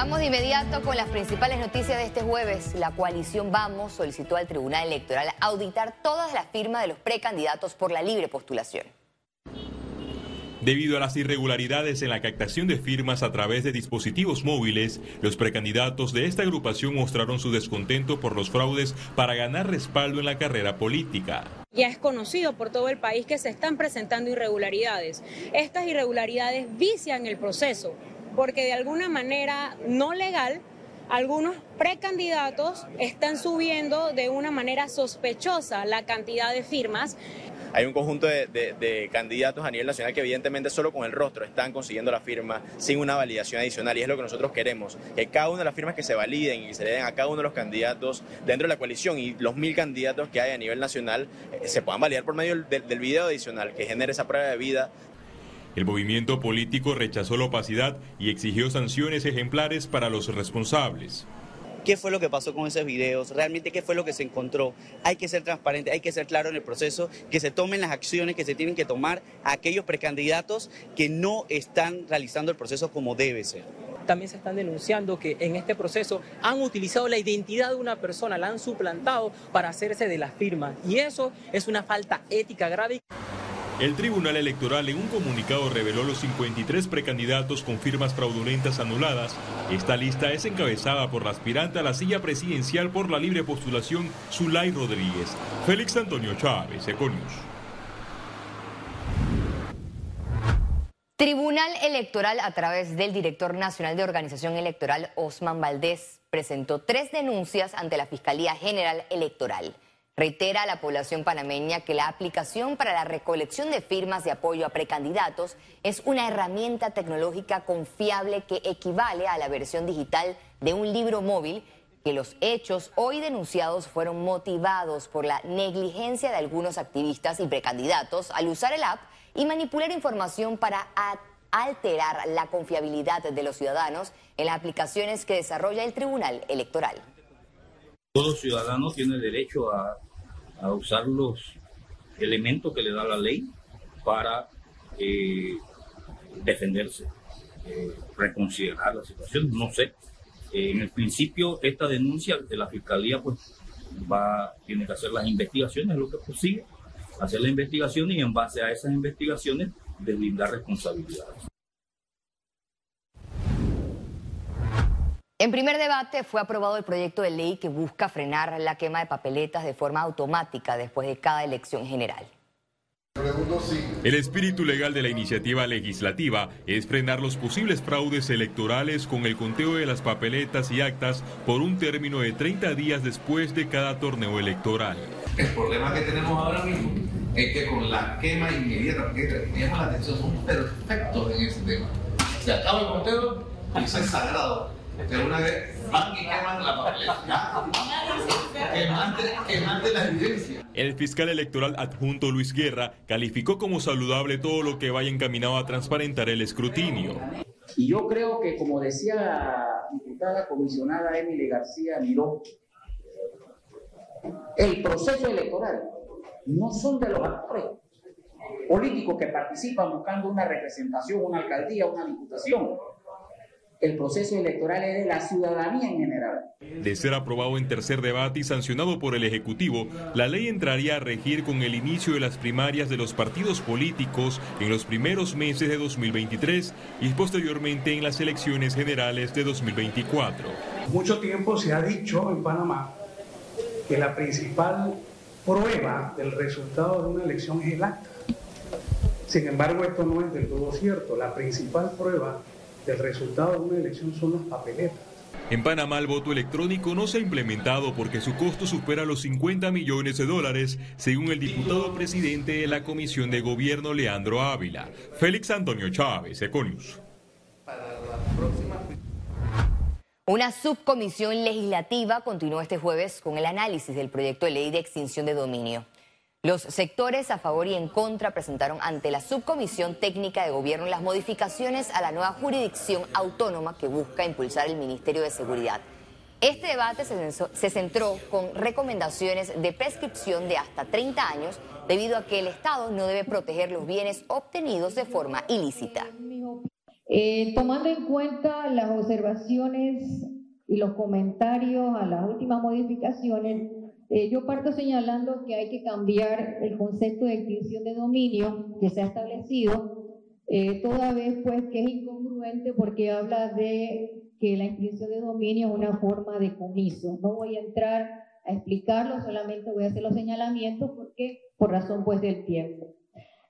Vamos de inmediato con las principales noticias de este jueves. La coalición Vamos solicitó al Tribunal Electoral auditar todas las firmas de los precandidatos por la libre postulación. Debido a las irregularidades en la captación de firmas a través de dispositivos móviles, los precandidatos de esta agrupación mostraron su descontento por los fraudes para ganar respaldo en la carrera política. Ya es conocido por todo el país que se están presentando irregularidades. Estas irregularidades vician el proceso porque de alguna manera no legal algunos precandidatos están subiendo de una manera sospechosa la cantidad de firmas. Hay un conjunto de, candidatos a nivel nacional que evidentemente solo con el rostro están consiguiendo la firma sin una validación adicional y es lo que nosotros queremos, que cada una de las firmas que se validen y se le den a cada uno de los candidatos dentro de la coalición y los mil candidatos que hay a nivel nacional eh, se puedan validar por medio del, del video adicional que genere esa prueba de vida el movimiento político rechazó la opacidad y exigió sanciones ejemplares para los responsables. ¿Qué fue lo que pasó con esos videos? ¿Realmente qué fue lo que se encontró? Hay que ser transparente, hay que ser claro en el proceso, que se tomen las acciones que se tienen que tomar a aquellos precandidatos que no están realizando el proceso como debe ser también se están denunciando que en este proceso han utilizado la identidad de una persona, la han suplantado para hacerse de las firmas. Y eso es una falta ética grave. El Tribunal Electoral en un comunicado reveló los 53 precandidatos con firmas fraudulentas anuladas. Esta lista es encabezada por la aspirante a la silla presidencial por la libre postulación Zulay Rodríguez. Félix Antonio Chávez, Econius. Tribunal Electoral, a través del director nacional de organización electoral, Osman Valdés, presentó tres denuncias ante la Fiscalía General Electoral. Reitera a la población panameña que la aplicación para la recolección de firmas de apoyo a precandidatos es una herramienta tecnológica confiable que equivale a la versión digital de un libro móvil que los hechos hoy denunciados fueron motivados por la negligencia de algunos activistas y precandidatos al usar el app y manipular información para alterar la confiabilidad de los ciudadanos en las aplicaciones que desarrolla el Tribunal Electoral. Todo ciudadano tiene derecho a a usar los elementos que le da la ley para eh, defenderse, eh, reconsiderar la situación. No sé. Eh, en el principio, esta denuncia de la fiscalía, pues, va, tiene que hacer las investigaciones, lo que consigue, hacer la investigación y en base a esas investigaciones, deslindar responsabilidades. En primer debate fue aprobado el proyecto de ley que busca frenar la quema de papeletas de forma automática después de cada elección general. El espíritu legal de la iniciativa legislativa es frenar los posibles fraudes electorales con el conteo de las papeletas y actas por un término de 30 días después de cada torneo electoral. El problema que tenemos ahora mismo es que con la quema inmediata, porque tenemos la atención, somos perfectos en ese tema. Se acaba el conteo y es sagrado de una vez van y queman la papeleta. Que la evidencia. El fiscal electoral adjunto Luis Guerra calificó como saludable todo lo que vaya encaminado a transparentar el escrutinio. Y yo creo que, como decía la diputada comisionada Emily García Miró, el proceso electoral no son de los actores políticos que participan buscando una representación, una alcaldía, una diputación el proceso electoral es de la ciudadanía en general. De ser aprobado en tercer debate y sancionado por el Ejecutivo, la ley entraría a regir con el inicio de las primarias de los partidos políticos en los primeros meses de 2023 y posteriormente en las elecciones generales de 2024. Mucho tiempo se ha dicho en Panamá que la principal prueba del resultado de una elección es el acta. Sin embargo, esto no es del todo cierto. La principal prueba el resultado de una elección son las papeletas. En Panamá el voto electrónico no se ha implementado porque su costo supera los 50 millones de dólares, según el diputado presidente de la Comisión de Gobierno Leandro Ávila, Félix Antonio Chávez, Econius. Una subcomisión legislativa continuó este jueves con el análisis del proyecto de ley de extinción de dominio. Los sectores a favor y en contra presentaron ante la Subcomisión Técnica de Gobierno las modificaciones a la nueva jurisdicción autónoma que busca impulsar el Ministerio de Seguridad. Este debate se centró con recomendaciones de prescripción de hasta 30 años debido a que el Estado no debe proteger los bienes obtenidos de forma ilícita. Eh, tomando en cuenta las observaciones y los comentarios a las últimas modificaciones, eh, yo parto señalando que hay que cambiar el concepto de extinción de dominio que se ha establecido, eh, toda vez pues que es incongruente porque habla de que la extinción de dominio es una forma de comiso. No voy a entrar a explicarlo, solamente voy a hacer los señalamientos porque por razón pues del tiempo.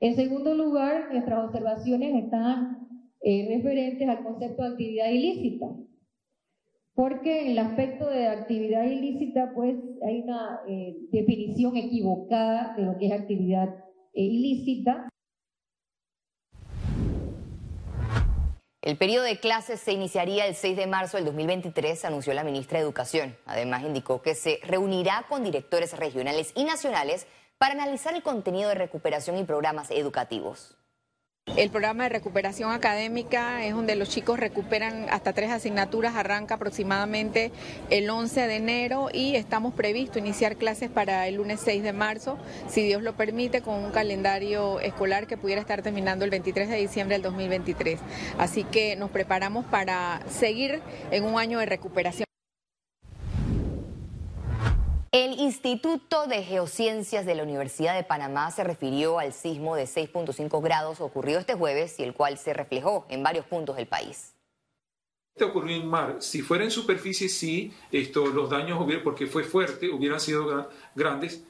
En segundo lugar, nuestras observaciones están eh, referentes al concepto de actividad ilícita, porque en el aspecto de actividad ilícita, pues hay una eh, definición equivocada de lo que es actividad eh, ilícita. El periodo de clases se iniciaría el 6 de marzo del 2023, anunció la ministra de Educación. Además, indicó que se reunirá con directores regionales y nacionales para analizar el contenido de recuperación y programas educativos. El programa de recuperación académica es donde los chicos recuperan hasta tres asignaturas, arranca aproximadamente el 11 de enero y estamos previsto iniciar clases para el lunes 6 de marzo, si Dios lo permite, con un calendario escolar que pudiera estar terminando el 23 de diciembre del 2023. Así que nos preparamos para seguir en un año de recuperación. El Instituto de Geociencias de la Universidad de Panamá se refirió al sismo de 6.5 grados ocurrido este jueves y el cual se reflejó en varios puntos del país. Este ocurrió en mar. Si fuera en superficie, sí, esto, los daños, porque fue fuerte, hubieran sido grandes.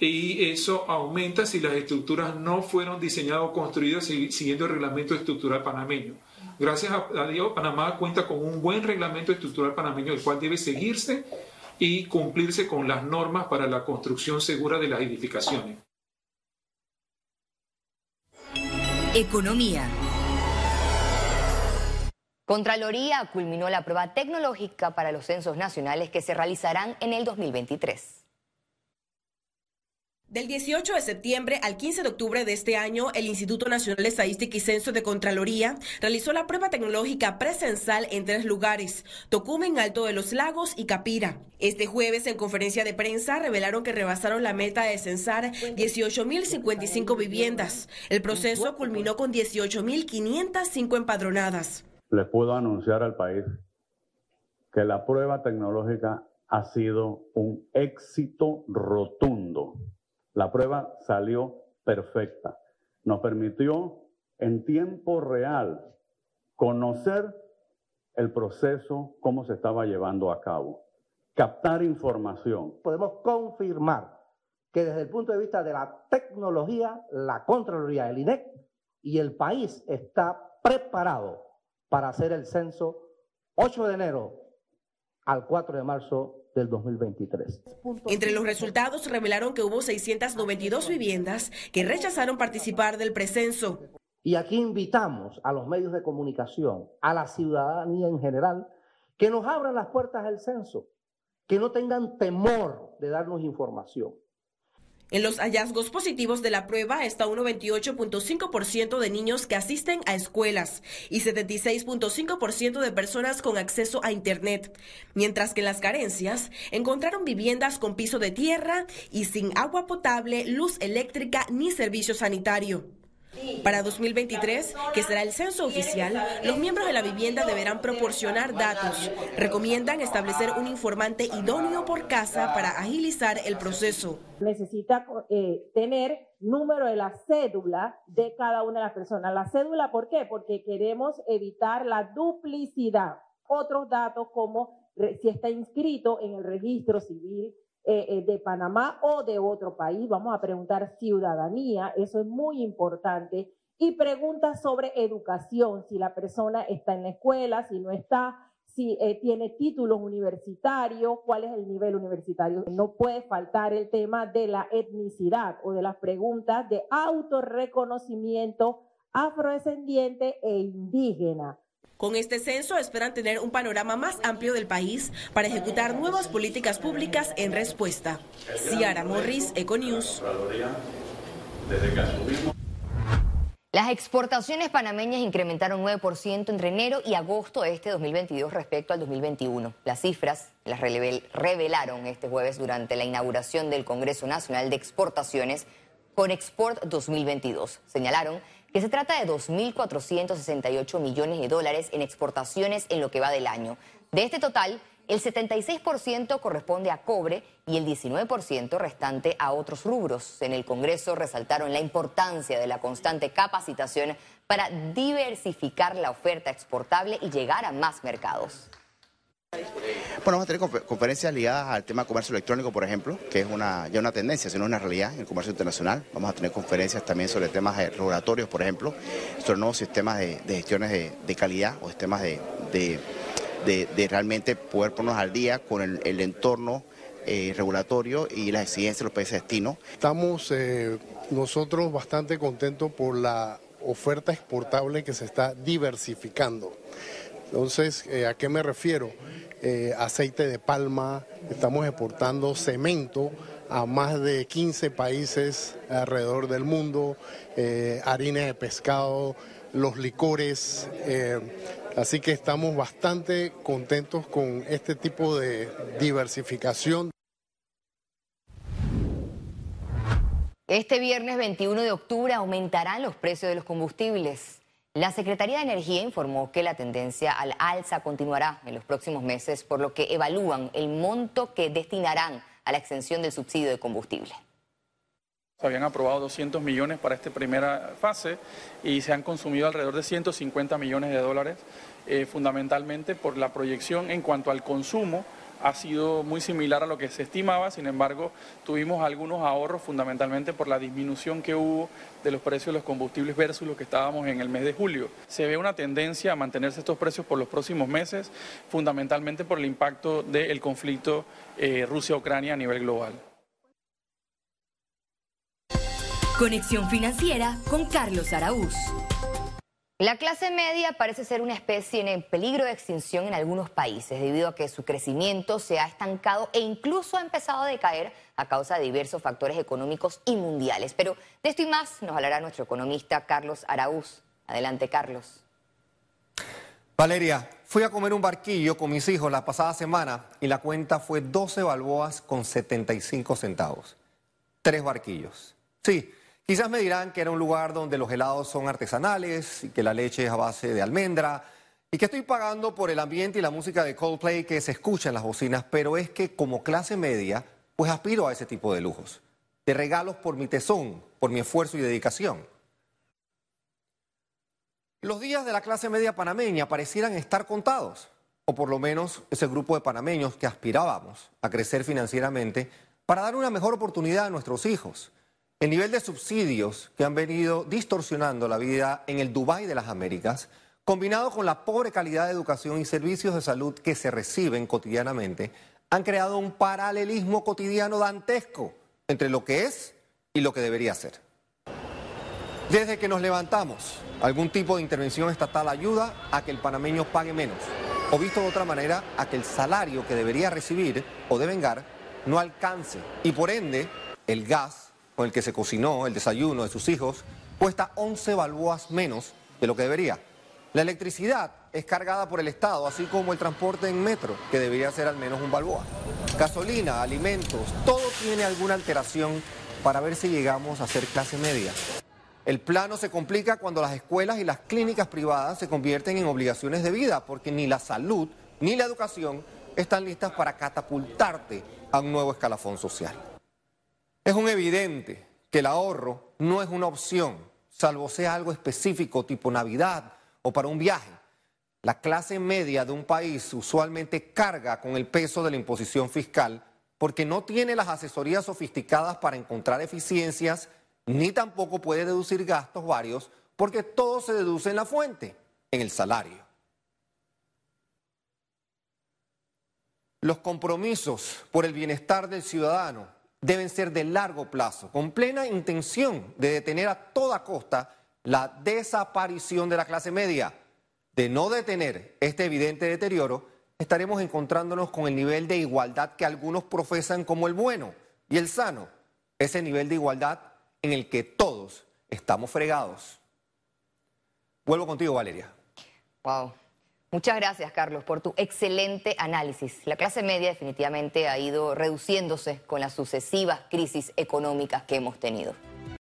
Y eso aumenta si las estructuras no fueron diseñadas o construidas siguiendo el reglamento estructural panameño. Gracias a Dios, Panamá cuenta con un buen reglamento estructural panameño, el cual debe seguirse y cumplirse con las normas para la construcción segura de las edificaciones. Economía. Contraloría culminó la prueba tecnológica para los censos nacionales que se realizarán en el 2023. Del 18 de septiembre al 15 de octubre de este año, el Instituto Nacional de Estadística y Censo de Contraloría realizó la prueba tecnológica presensal en tres lugares, Tocumen, Alto de los Lagos y Capira. Este jueves, en conferencia de prensa, revelaron que rebasaron la meta de censar 18.055 viviendas. El proceso culminó con 18.505 empadronadas. Les puedo anunciar al país que la prueba tecnológica ha sido un éxito rotundo la prueba salió perfecta. Nos permitió en tiempo real conocer el proceso, cómo se estaba llevando a cabo, captar información. Podemos confirmar que desde el punto de vista de la tecnología, la Contraloría, del INEC y el país está preparado para hacer el censo 8 de enero al 4 de marzo del 2023. Entre los resultados revelaron que hubo 692 viviendas que rechazaron participar del precenso. Y aquí invitamos a los medios de comunicación, a la ciudadanía en general, que nos abran las puertas del censo, que no tengan temor de darnos información. En los hallazgos positivos de la prueba está un 98.5% de niños que asisten a escuelas y 76.5% de personas con acceso a Internet, mientras que en las carencias encontraron viviendas con piso de tierra y sin agua potable, luz eléctrica ni servicio sanitario. Para 2023, que será el censo oficial, los miembros de la vivienda deberán proporcionar datos. Recomiendan establecer un informante idóneo por casa para agilizar el proceso. Necesita eh, tener número de la cédula de cada una de las personas. La cédula, ¿por qué? Porque queremos evitar la duplicidad. Otros datos como si está inscrito en el registro civil eh, eh, de Panamá o de otro país. Vamos a preguntar ciudadanía, eso es muy importante. Y preguntas sobre educación, si la persona está en la escuela, si no está, si eh, tiene títulos universitarios, cuál es el nivel universitario. No puede faltar el tema de la etnicidad o de las preguntas de autorreconocimiento afrodescendiente e indígena. Con este censo esperan tener un panorama más amplio del país para ejecutar nuevas políticas públicas en respuesta. Ciara Morris, Econews. Las exportaciones panameñas incrementaron 9% entre enero y agosto de este 2022 respecto al 2021. Las cifras las revelaron este jueves durante la inauguración del Congreso Nacional de Exportaciones con Export 2022. Señalaron que se trata de 2.468 millones de dólares en exportaciones en lo que va del año. De este total, el 76% corresponde a cobre y el 19% restante a otros rubros. En el Congreso resaltaron la importancia de la constante capacitación para diversificar la oferta exportable y llegar a más mercados. Bueno, vamos a tener conferencias ligadas al tema de comercio electrónico, por ejemplo, que es una, ya una tendencia, sino una realidad en el comercio internacional. Vamos a tener conferencias también sobre temas regulatorios, por ejemplo, sobre nuevos sistemas de, gestiones de, calidad o sistemas de, de, realmente poder ponernos al día con el, entorno eh, regulatorio y las exigencias de los países de destino. Estamos eh, nosotros bastante contentos por la oferta exportable que se está diversificando. Entonces, eh, ¿a qué me refiero? Eh, aceite de palma, estamos exportando cemento a más de 15 países alrededor del mundo, eh, harina de pescado, los licores. así que estamos bastante contentos con este tipo de diversificación. Este viernes 21 de octubre aumentarán los precios de los combustibles. La Secretaría de Energía informó que la tendencia al alza continuará en los próximos meses, por lo que evalúan el monto que destinarán a la extensión del subsidio de combustible. Se habían aprobado 200 millones para esta primera fase y se han consumido alrededor de 150 millones de dólares, eh, fundamentalmente por la proyección en cuanto al consumo ha sido muy similar a lo que se estimaba, sin embargo, tuvimos algunos ahorros fundamentalmente por la disminución que hubo de los precios de los combustibles versus lo que estábamos en el mes de julio. Se ve una tendencia a mantenerse estos precios por los próximos meses, fundamentalmente por el impacto del conflicto eh, Rusia-Ucrania a nivel global. Conexión financiera con Carlos Araúz. La clase media parece ser una especie en peligro de extinción en algunos países debido a que su crecimiento se ha estancado e incluso ha empezado a decaer a causa de diversos factores económicos y mundiales. Pero de esto y más nos hablará nuestro economista Carlos Araúz. Adelante, Carlos. Valeria, fui a comer un barquillo con mis hijos la pasada semana y la cuenta fue 12 balboas con 75 centavos. Tres barquillos. Sí, Quizás me dirán que era un lugar donde los helados son artesanales y que la leche es a base de almendra y que estoy pagando por el ambiente y la música de Coldplay que se escucha en las bocinas, pero es que como clase media, pues aspiro a ese tipo de lujos, de regalos por mi tesón, por mi esfuerzo y dedicación. Los días de la clase media panameña parecieran estar contados, o por lo menos ese grupo de panameños que aspirábamos a crecer financieramente para dar una mejor oportunidad a nuestros hijos el nivel de subsidios que han venido distorsionando la vida en el Dubái de las Américas, combinado con la pobre calidad de educación y servicios de salud que se reciben cotidianamente, han creado un paralelismo cotidiano dantesco entre lo que es y lo que debería ser. Desde que nos levantamos, algún tipo de intervención estatal ayuda a que el panameño pague menos, o visto de otra manera, a que el salario que debería recibir o devengar no alcance y por ende el gas con el que se cocinó el desayuno de sus hijos cuesta 11 balboas menos de lo que debería. La electricidad es cargada por el Estado, así como el transporte en metro, que debería ser al menos un balboa. Gasolina, alimentos, todo tiene alguna alteración para ver si llegamos a ser clase media. El plano se complica cuando las escuelas y las clínicas privadas se convierten en obligaciones de vida, porque ni la salud ni la educación están listas para catapultarte a un nuevo escalafón social. Es un evidente que el ahorro no es una opción, salvo sea algo específico tipo Navidad o para un viaje. La clase media de un país usualmente carga con el peso de la imposición fiscal porque no tiene las asesorías sofisticadas para encontrar eficiencias ni tampoco puede deducir gastos varios porque todo se deduce en la fuente, en el salario. Los compromisos por el bienestar del ciudadano deben ser de largo plazo, con plena intención de detener a toda costa la desaparición de la clase media. De no detener este evidente deterioro, estaremos encontrándonos con el nivel de igualdad que algunos profesan como el bueno y el sano, ese nivel de igualdad en el que todos estamos fregados. Vuelvo contigo, Valeria. Wow. Muchas gracias, Carlos, por tu excelente análisis. La clase media definitivamente ha ido reduciéndose con las sucesivas crisis económicas que hemos tenido.